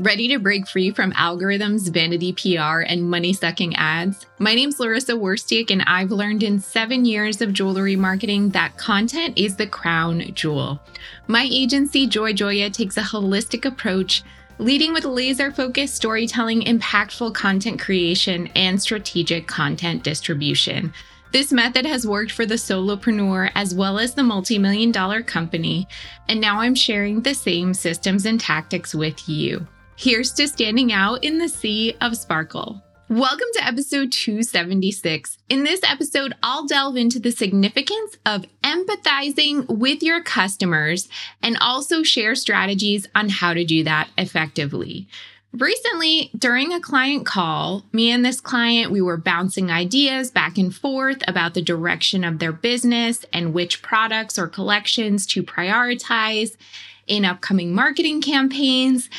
Ready to break free from algorithms, vanity PR, and money sucking ads? My name's Larysa Wirstiuk, and I've learned in seven years of jewelry marketing that content is the crown jewel. My agency, Joy Joya, takes a holistic approach, leading with laser focused storytelling, impactful content creation, and strategic content distribution. This method has worked for the solopreneur as well as the multi million dollar company, and now I'm sharing the same systems and tactics with you. Here's to standing out in the sea of sparkle. Welcome to episode 276. In this episode, I'll delve into the significance of empathizing with your customers and also share strategies on how to do that effectively. Recently, during a client call, me and this client, we were bouncing ideas back and forth about the direction of their business and which products or collections to prioritize in upcoming marketing campaigns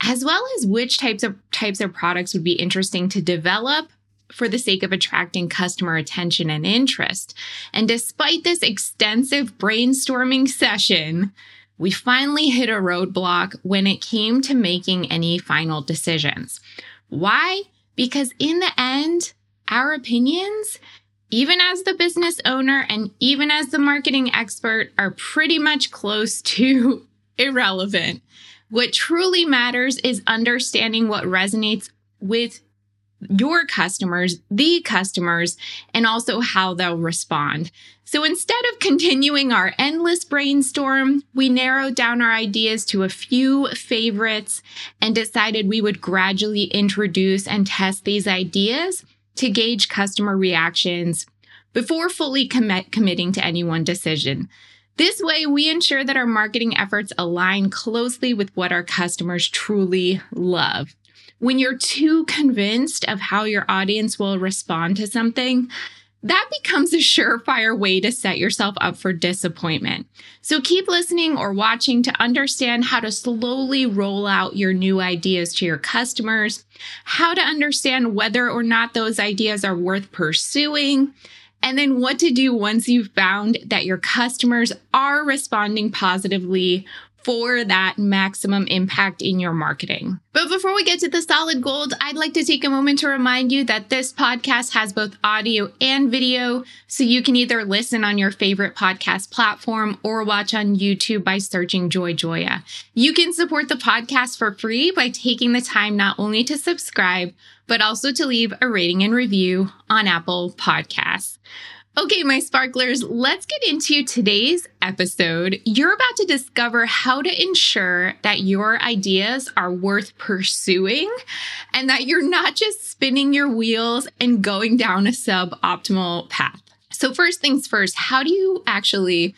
as well as which types of types of products would be interesting to develop for the sake of attracting customer attention and interest. And despite this extensive brainstorming session, we finally hit a roadblock when it came to making any final decisions. Why? Because in the end, our opinions, even as the business owner and even as the marketing expert, are pretty much close to irrelevant. What truly matters is understanding what resonates with your customers, the customers, and also how they'll respond. So instead of continuing our endless brainstorm, we narrowed down our ideas to a few favorites and decided we would gradually introduce and test these ideas to gauge customer reactions before fully commit, committing to any one decision. This way, we ensure that our marketing efforts align closely with what our customers truly love. When you're too convinced of how your audience will respond to something, that becomes a surefire way to set yourself up for disappointment. So keep listening or watching to understand how to slowly roll out your new ideas to your customers, how to understand whether or not those ideas are worth pursuing, and then what to do once you've found that your customers are responding positively for that maximum impact in your marketing. But before we get to the solid gold, I'd like to take a moment to remind you that this podcast has both audio and video, so you can either listen on your favorite podcast platform or watch on YouTube by searching Joy Joya. You can support the podcast for free by taking the time not only to subscribe, but also to leave a rating and review on Apple Podcasts. Okay, my sparklers, let's get into today's episode. You're about to discover how to ensure that your ideas are worth pursuing and that you're not just spinning your wheels and going down a suboptimal path. So, first things first, how do you actually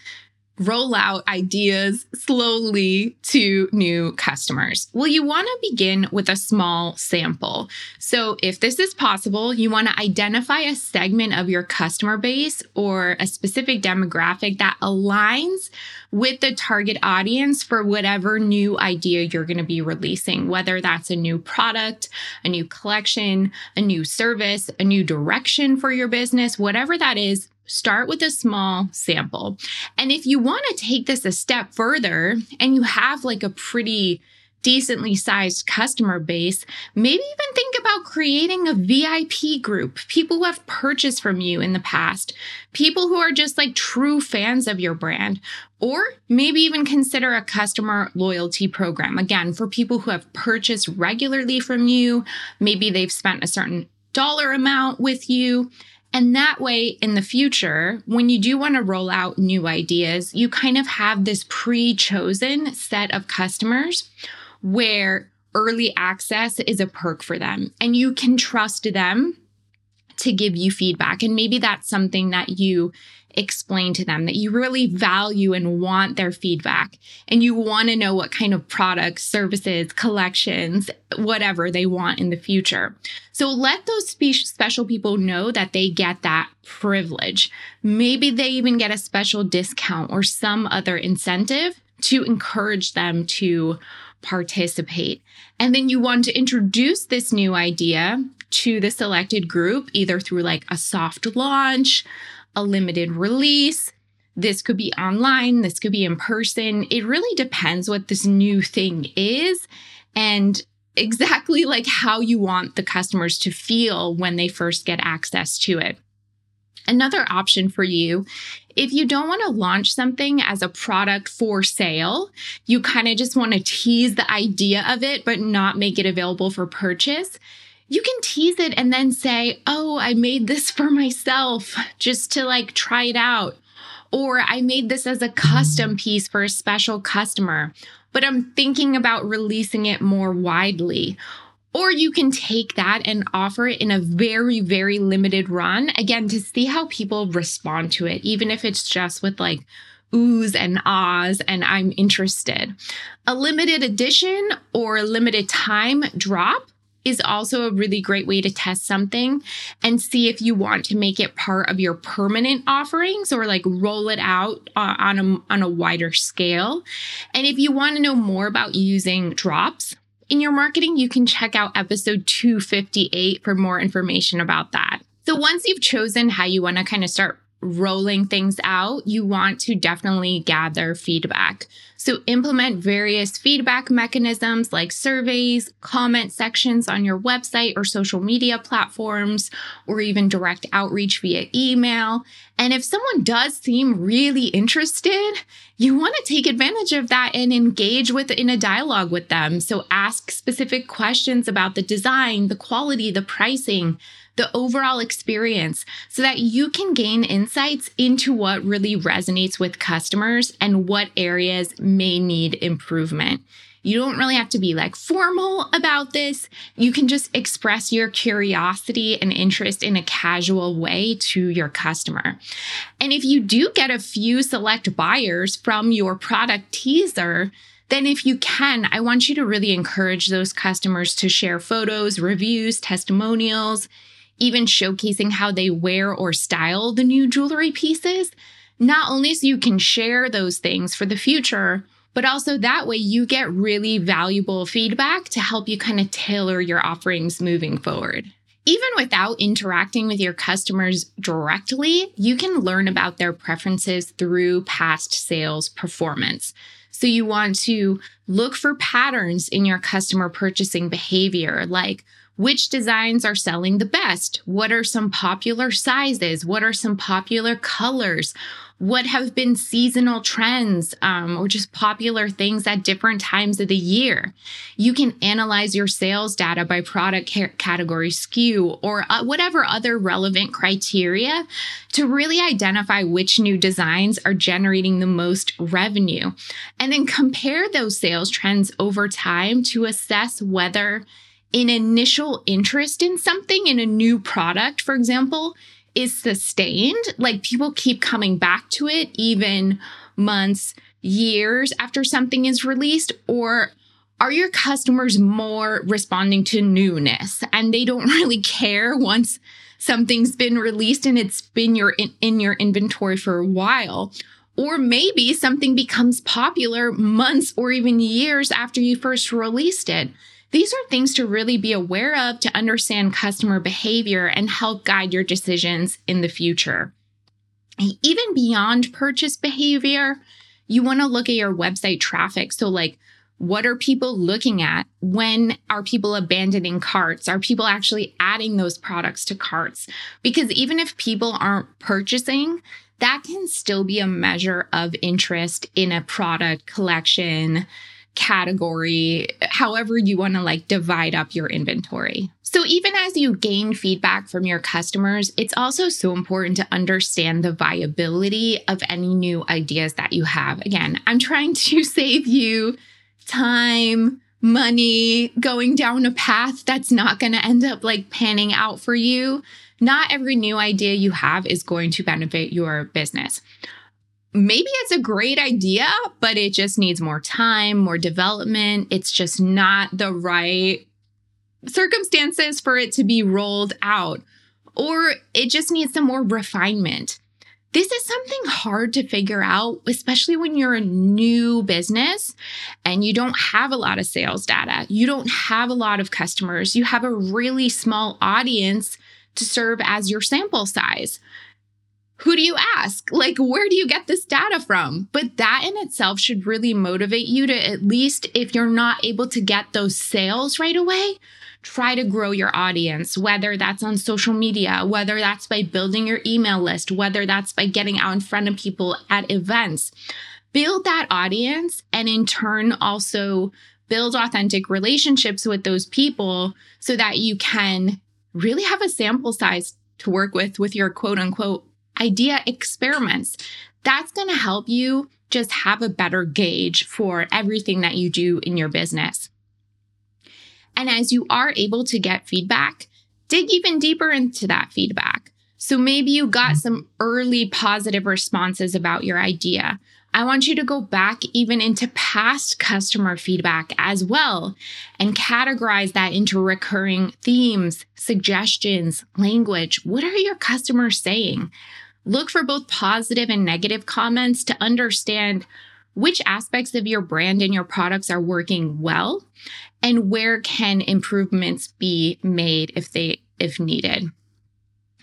roll out ideas slowly to new customers? Well, you want to begin with a small sample. So, if this is possible, you want to identify a segment of your customer base or a specific demographic that aligns with the target audience for whatever new idea you're going to be releasing, whether that's a new product, a new collection, a new service, a new direction for your business, whatever that is start with a small sample. And if you want to take this a step further and you have like a pretty decently sized customer base, maybe even think about creating a VIP group, people who have purchased from you in the past, people who are just like true fans of your brand, or maybe even consider a customer loyalty program. Again, for people who have purchased regularly from you, maybe they've spent a certain dollar amount with you and that way, in the future, when you do want to roll out new ideas, you kind of have this pre chosen set of customers where early access is a perk for them and you can trust them to give you feedback. And maybe that's something that you explain to them that you really value and want their feedback and you want to know what kind of products, services, collections, whatever they want in the future. So let those spe- special people know that they get that privilege. Maybe they even get a special discount or some other incentive to encourage them to participate. And then you want to introduce this new idea to the selected group, either through like a soft launch, a limited release. This could be online, this could be in person. It really depends what this new thing is. And exactly like how you want the customers to feel when they first get access to it. Another option for you, if you don't want to launch something as a product for sale, you kind of just want to tease the idea of it, but not make it available for purchase. You can tease it and then say, Oh, I made this for myself just to like try it out. Or I made this as a custom piece for a special customer, but I'm thinking about releasing it more widely. Or you can take that and offer it in a very, very limited run, again, to see how people respond to it, even if it's just with like oohs and ahs, and I'm interested. A limited edition or a limited time drop is also a really great way to test something and see if you want to make it part of your permanent offerings or like roll it out uh, on a on a wider scale. And if you want to know more about using drops in your marketing, you can check out episode 258 for more information about that. So once you've chosen how you want to kind of start rolling things out, you want to definitely gather feedback. So implement various feedback mechanisms like surveys, comment sections on your website or social media platforms, or even direct outreach via email. And if someone does seem really interested, you want to take advantage of that and engage with in a dialogue with them. So ask specific questions about the design, the quality, the pricing, the overall experience so that you can gain insights into what really resonates with customers and what areas may need improvement. You don't really have to be like formal about this. You can just express your curiosity and interest in a casual way to your customer. And if you do get a few select buyers from your product teaser, then if you can, I want you to really encourage those customers to share photos, reviews, testimonials, even showcasing how they wear or style the new jewelry pieces, not only so you can share those things for the future, but also that way you get really valuable feedback to help you kind of tailor your offerings moving forward. Even without interacting with your customers directly, you can learn about their preferences through past sales performance. So, you want to look for patterns in your customer purchasing behavior, like which designs are selling the best? What are some popular sizes? What are some popular colors? What have been seasonal trends um, or just popular things at different times of the year? You can analyze your sales data by product ca- category SKU or uh, whatever other relevant criteria to really identify which new designs are generating the most revenue. And then compare those sales trends over time to assess whether an initial interest in something in a new product, for example, is sustained. Like people keep coming back to it even months, years after something is released, or are your customers more responding to newness and they don't really care once something's been released and it's been your in, in your inventory for a while? Or maybe something becomes popular months or even years after you first released it. These are things to really be aware of to understand customer behavior and help guide your decisions in the future. Even beyond purchase behavior, you want to look at your website traffic. So, like, what are people looking at? When are people abandoning carts? Are people actually adding those products to carts? Because even if people aren't purchasing, that can still be a measure of interest in a product collection, category, however you want to like divide up your inventory. So, even as you gain feedback from your customers, it's also so important to understand the viability of any new ideas that you have. Again, I'm trying to save you time, money, going down a path that's not going to end up like panning out for you. Not every new idea you have is going to benefit your business maybe it's a great idea, but it just needs more time, more development. It's just not the right circumstances for it to be rolled out, or it just needs some more refinement. This is something hard to figure out, especially when you're a new business and you don't have a lot of sales data. You don't have a lot of customers. You have a really small audience to serve as your sample size who do you ask? Like, where do you get this data from? But that in itself should really motivate you to at least, if you're not able to get those sales right away, try to grow your audience, whether that's on social media, whether that's by building your email list, whether that's by getting out in front of people at events. Build that audience and in turn also build authentic relationships with those people so that you can really have a sample size to work with with your quote unquote idea experiments. That's going to help you just have a better gauge for everything that you do in your business. And as you are able to get feedback, dig even deeper into that feedback. So maybe you got mm-hmm. some early positive responses about your idea. I want you to go back even into past customer feedback as well and categorize that into recurring themes, suggestions, language. What are your customers saying? Look for both positive and negative comments to understand which aspects of your brand and your products are working well and where can improvements be made if they if needed.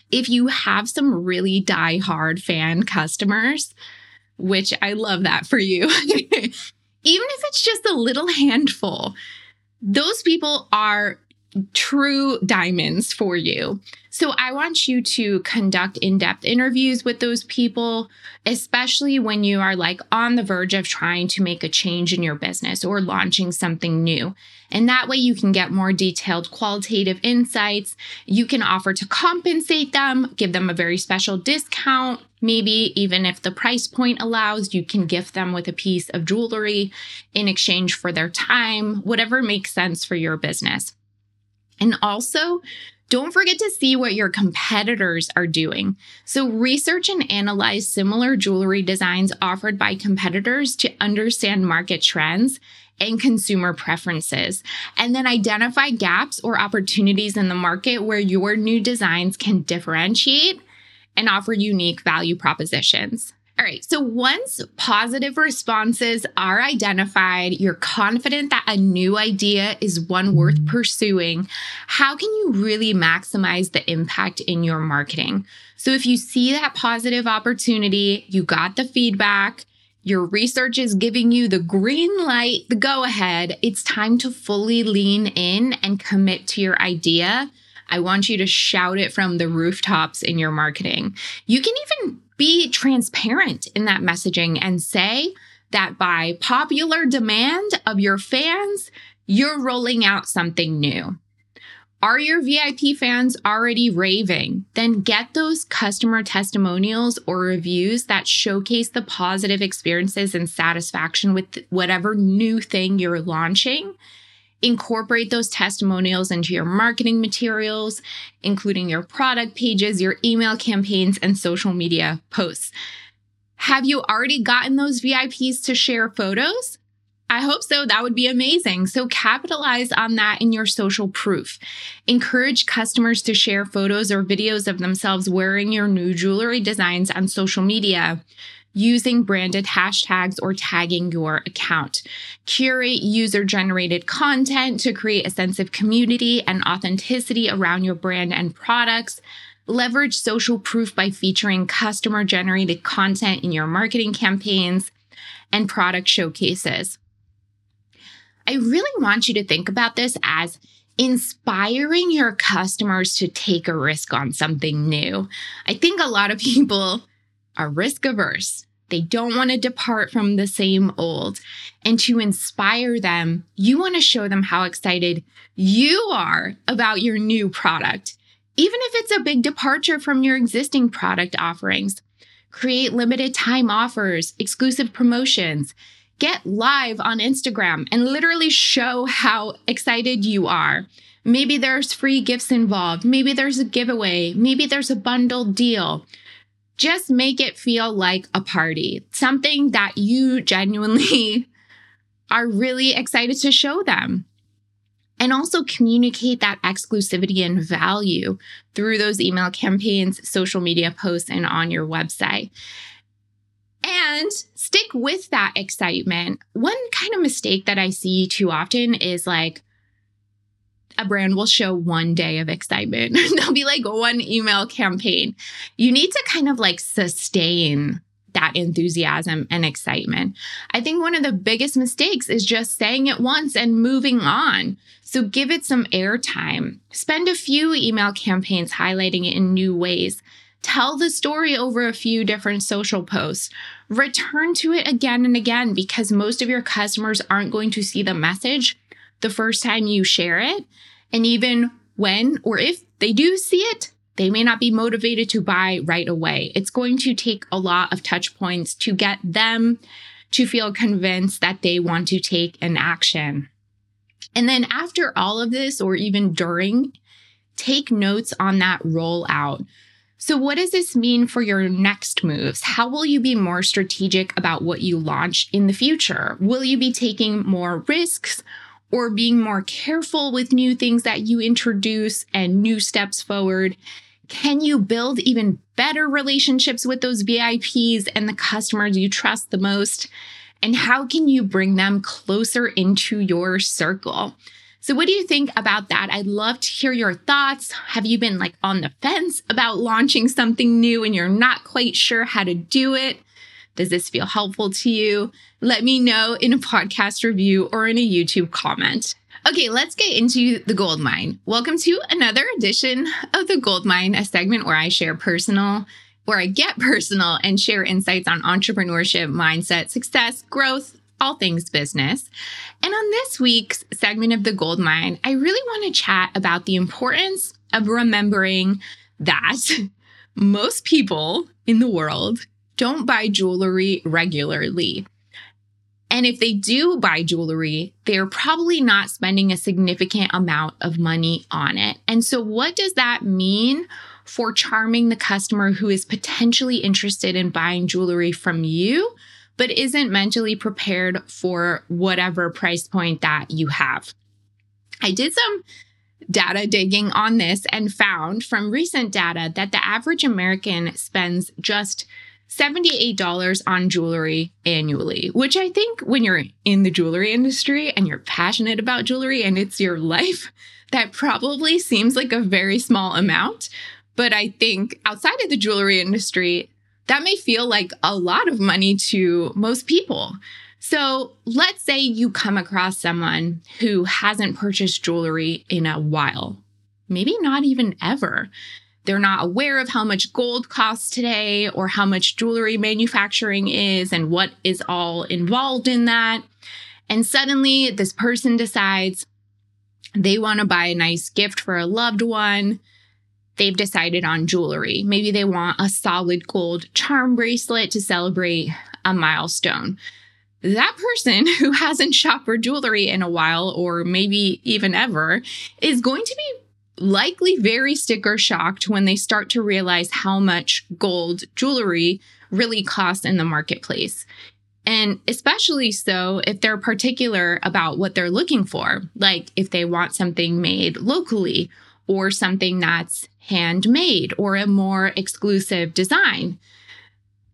If you have some really die-hard fan customers, which I love that for you, even if it's just a little handful, those people are true diamonds for you. So I want you to conduct in depth interviews with those people, especially when you are like on the verge of trying to make a change in your business or launching something new. And that way you can get more detailed qualitative insights. You can offer to compensate them, give them a very special discount. Maybe even if the price point allows, you can gift them with a piece of jewelry in exchange for their time, whatever makes sense for your business. And also, don't forget to see what your competitors are doing. So, research and analyze similar jewelry designs offered by competitors to understand market trends and consumer preferences. And then identify gaps or opportunities in the market where your new designs can differentiate and offer unique value propositions. All right. So once positive responses are identified, you're confident that a new idea is one worth pursuing. How can you really maximize the impact in your marketing? So if you see that positive opportunity, you got the feedback, your research is giving you the green light, the go ahead, it's time to fully lean in and commit to your idea. I want you to shout it from the rooftops in your marketing. You can even be transparent in that messaging and say that by popular demand of your fans, you're rolling out something new. Are your VIP fans already raving? Then get those customer testimonials or reviews that showcase the positive experiences and satisfaction with whatever new thing you're launching Incorporate those testimonials into your marketing materials, including your product pages, your email campaigns, and social media posts. Have you already gotten those VIPs to share photos? I hope so. That would be amazing. So capitalize on that in your social proof. Encourage customers to share photos or videos of themselves wearing your new jewelry designs on social media using branded hashtags or tagging your account. Curate user generated content to create a sense of community and authenticity around your brand and products. Leverage social proof by featuring customer generated content in your marketing campaigns and product showcases. I really want you to think about this as inspiring your customers to take a risk on something new. I think a lot of people are risk averse. They don't want to depart from the same old. And to inspire them, you want to show them how excited you are about your new product, even if it's a big departure from your existing product offerings. Create limited time offers, exclusive promotions. Get live on Instagram and literally show how excited you are. Maybe there's free gifts involved. Maybe there's a giveaway. Maybe there's a bundled deal just make it feel like a party, something that you genuinely are really excited to show them. And also communicate that exclusivity and value through those email campaigns, social media posts, and on your website. And stick with that excitement. One kind of mistake that I see too often is like, that brand will show one day of excitement. There'll be like one email campaign. You need to kind of like sustain that enthusiasm and excitement. I think one of the biggest mistakes is just saying it once and moving on. So give it some airtime. Spend a few email campaigns highlighting it in new ways. Tell the story over a few different social posts. Return to it again and again because most of your customers aren't going to see the message the first time you share it. And even when or if they do see it, they may not be motivated to buy right away. It's going to take a lot of touch points to get them to feel convinced that they want to take an action. And then after all of this, or even during, take notes on that rollout. So, what does this mean for your next moves? How will you be more strategic about what you launch in the future? Will you be taking more risks or being more careful with new things that you introduce and new steps forward? Can you build even better relationships with those VIPs and the customers you trust the most? And how can you bring them closer into your circle? So, what do you think about that? I'd love to hear your thoughts. Have you been like on the fence about launching something new and you're not quite sure how to do it? Does this feel helpful to you? Let me know in a podcast review or in a YouTube comment. Okay, let's get into the gold mine. Welcome to another edition of the gold mine, a segment where I share personal, where I get personal and share insights on entrepreneurship, mindset, success, growth, all things business. And on this week's segment of the gold mine, I really want to chat about the importance of remembering that most people in the world don't buy jewelry regularly. And if they do buy jewelry, they're probably not spending a significant amount of money on it. And so, what does that mean for charming the customer who is potentially interested in buying jewelry from you, but isn't mentally prepared for whatever price point that you have? I did some data digging on this and found from recent data that the average American spends just $78 on jewelry annually, which I think when you're in the jewelry industry and you're passionate about jewelry and it's your life, that probably seems like a very small amount. But I think outside of the jewelry industry, that may feel like a lot of money to most people. So let's say you come across someone who hasn't purchased jewelry in a while, maybe not even ever. They're not aware of how much gold costs today or how much jewelry manufacturing is and what is all involved in that. And suddenly, this person decides they want to buy a nice gift for a loved one. They've decided on jewelry. Maybe they want a solid gold charm bracelet to celebrate a milestone. That person who hasn't shopped for jewelry in a while, or maybe even ever, is going to be likely very sticker shocked when they start to realize how much gold jewelry really costs in the marketplace. And especially so if they're particular about what they're looking for, like if they want something made locally or something that's handmade or a more exclusive design.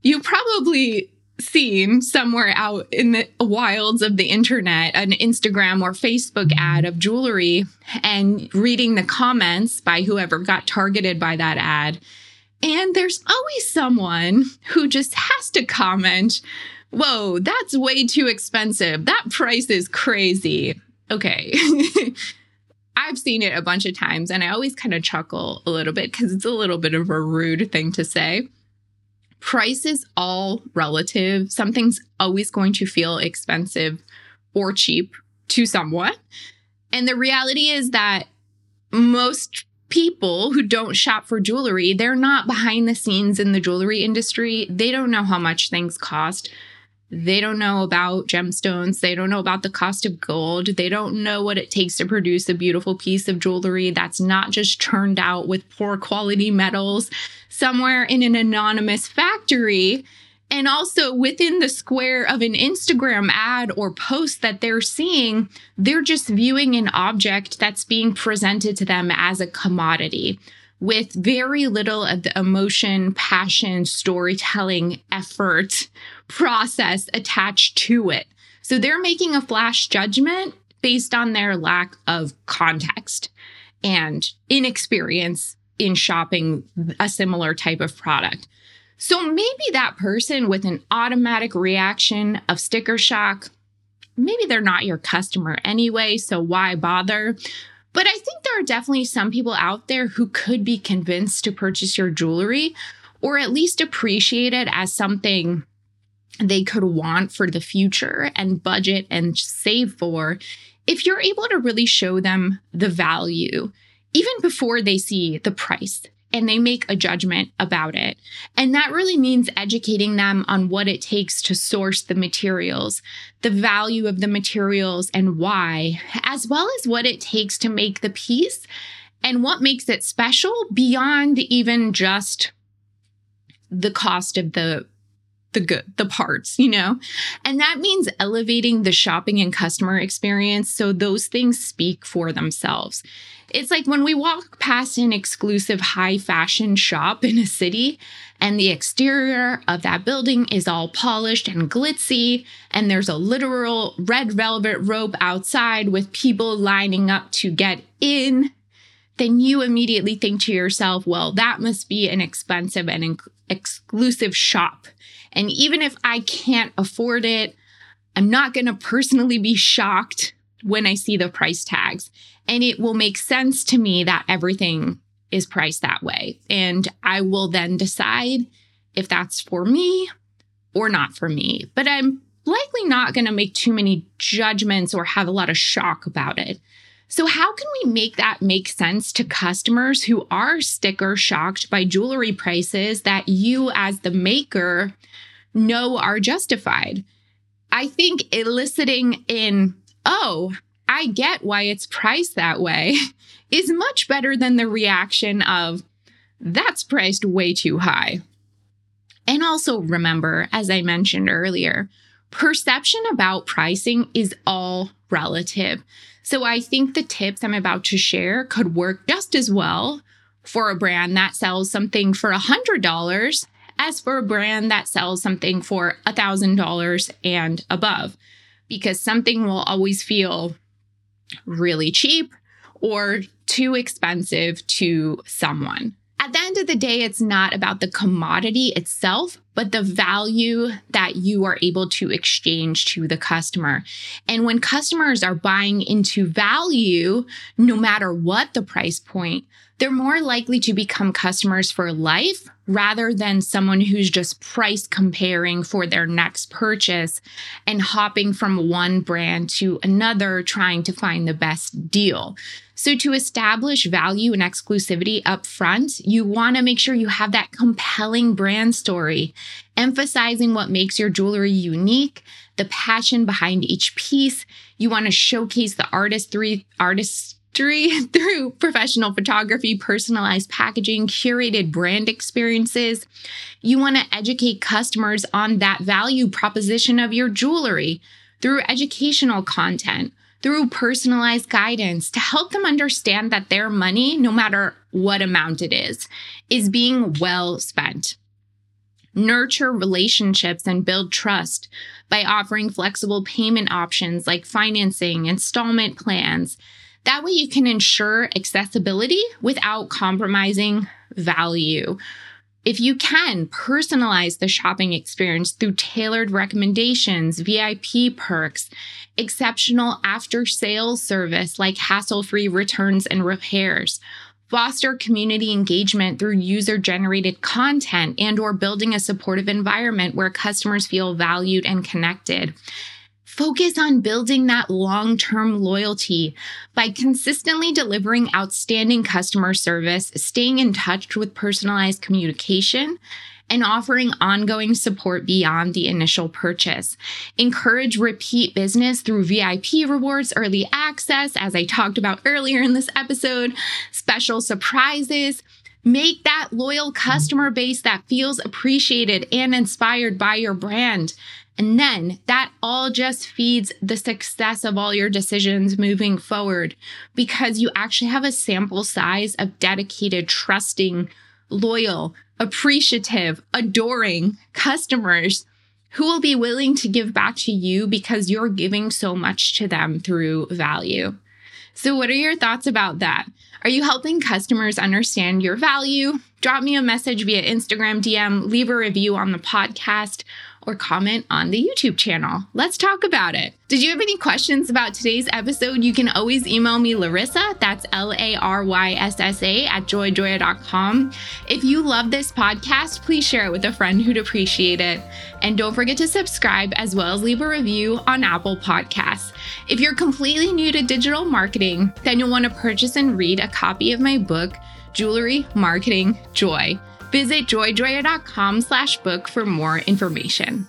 You probably seen somewhere out in the wilds of the internet an Instagram or Facebook ad of jewelry and reading the comments by whoever got targeted by that ad. And there's always someone who just has to comment, Whoa, that's way too expensive. That price is crazy. Okay. I've seen it a bunch of times and I always kind of chuckle a little bit because it's a little bit of a rude thing to say price is all relative. Something's always going to feel expensive or cheap to someone. And the reality is that most people who don't shop for jewelry, they're not behind the scenes in the jewelry industry. They don't know how much things cost. They don't know about gemstones. They don't know about the cost of gold. They don't know what it takes to produce a beautiful piece of jewelry that's not just churned out with poor quality metals somewhere in an anonymous factory. And also within the square of an Instagram ad or post that they're seeing, they're just viewing an object that's being presented to them as a commodity with very little of the emotion, passion, storytelling, effort, process attached to it. So they're making a flash judgment based on their lack of context and inexperience in shopping a similar type of product. So maybe that person with an automatic reaction of sticker shock, maybe they're not your customer anyway, so why bother? But I think there are definitely some people out there who could be convinced to purchase your jewelry or at least appreciate it as something they could want for the future and budget and save for if you're able to really show them the value even before they see the price and they make a judgment about it. And that really means educating them on what it takes to source the materials, the value of the materials and why, as well as what it takes to make the piece and what makes it special beyond even just the cost of the the good the parts you know? And that means elevating the shopping and customer experience so those things speak for themselves. It's like when we walk past an exclusive high fashion shop in a city and the exterior of that building is all polished and glitzy and there's a literal red velvet rope outside with people lining up to get in then you immediately think to yourself well that must be an expensive and exclusive shop and even if I can't afford it, I'm not going to personally be shocked when I see the price tags. And it will make sense to me that everything is priced that way. And I will then decide if that's for me or not for me. But I'm likely not going to make too many judgments or have a lot of shock about it. So, how can we make that make sense to customers who are sticker shocked by jewelry prices that you, as the maker, know are justified? I think eliciting in, oh, I get why it's priced that way is much better than the reaction of, that's priced way too high. And also remember, as I mentioned earlier, perception about pricing is all relative. So I think the tips I'm about to share could work just as well for a brand that sells something for $100 as for a brand that sells something for $1,000 and above, because something will always feel really cheap or too expensive to someone. At the end of the day, it's not about the commodity itself, but the value that you are able to exchange to the customer. And when customers are buying into value, no matter what the price point, they're more likely to become customers for life rather than someone who's just price comparing for their next purchase and hopping from one brand to another trying to find the best deal. So, to establish value and exclusivity up front, you want to make sure you have that compelling brand story, emphasizing what makes your jewelry unique, the passion behind each piece. You want to showcase the artistry, artistry through professional photography, personalized packaging, curated brand experiences. You want to educate customers on that value proposition of your jewelry through educational content through personalized guidance to help them understand that their money, no matter what amount it is, is being well spent. Nurture relationships and build trust by offering flexible payment options like financing, installment plans. That way, you can ensure accessibility without compromising value. If you can, personalize the shopping experience through tailored recommendations, VIP perks, exceptional after sales service like hassle free returns and repairs foster community engagement through user generated content and or building a supportive environment where customers feel valued and connected Focus on building that long term loyalty by consistently delivering outstanding customer service, staying in touch with personalized communication, and offering ongoing support beyond the initial purchase. Encourage repeat business through VIP rewards, early access, as I talked about earlier in this episode, special surprises. Make that loyal customer base that feels appreciated and inspired by your brand. And then that all just feeds the success of all your decisions moving forward because you actually have a sample size of dedicated, trusting, loyal, appreciative, adoring customers who will be willing to give back to you because you're giving so much to them through value. So, what are your thoughts about that? Are you helping customers understand your value? Drop me a message via Instagram DM, leave a review on the podcast, or comment on the YouTube channel. Let's talk about it. Did you have any questions about today's episode? You can always email me Larysa, that's L A R Y S S A, at joyjoya.com. If you love this podcast, please share it with a friend who'd appreciate it. And don't forget to subscribe as well as leave a review on Apple Podcasts. If you're completely new to digital marketing, then you'll want to purchase and read a copy of my book, Jewelry Marketing Joy. Visit joyjoya.com slash book for more information.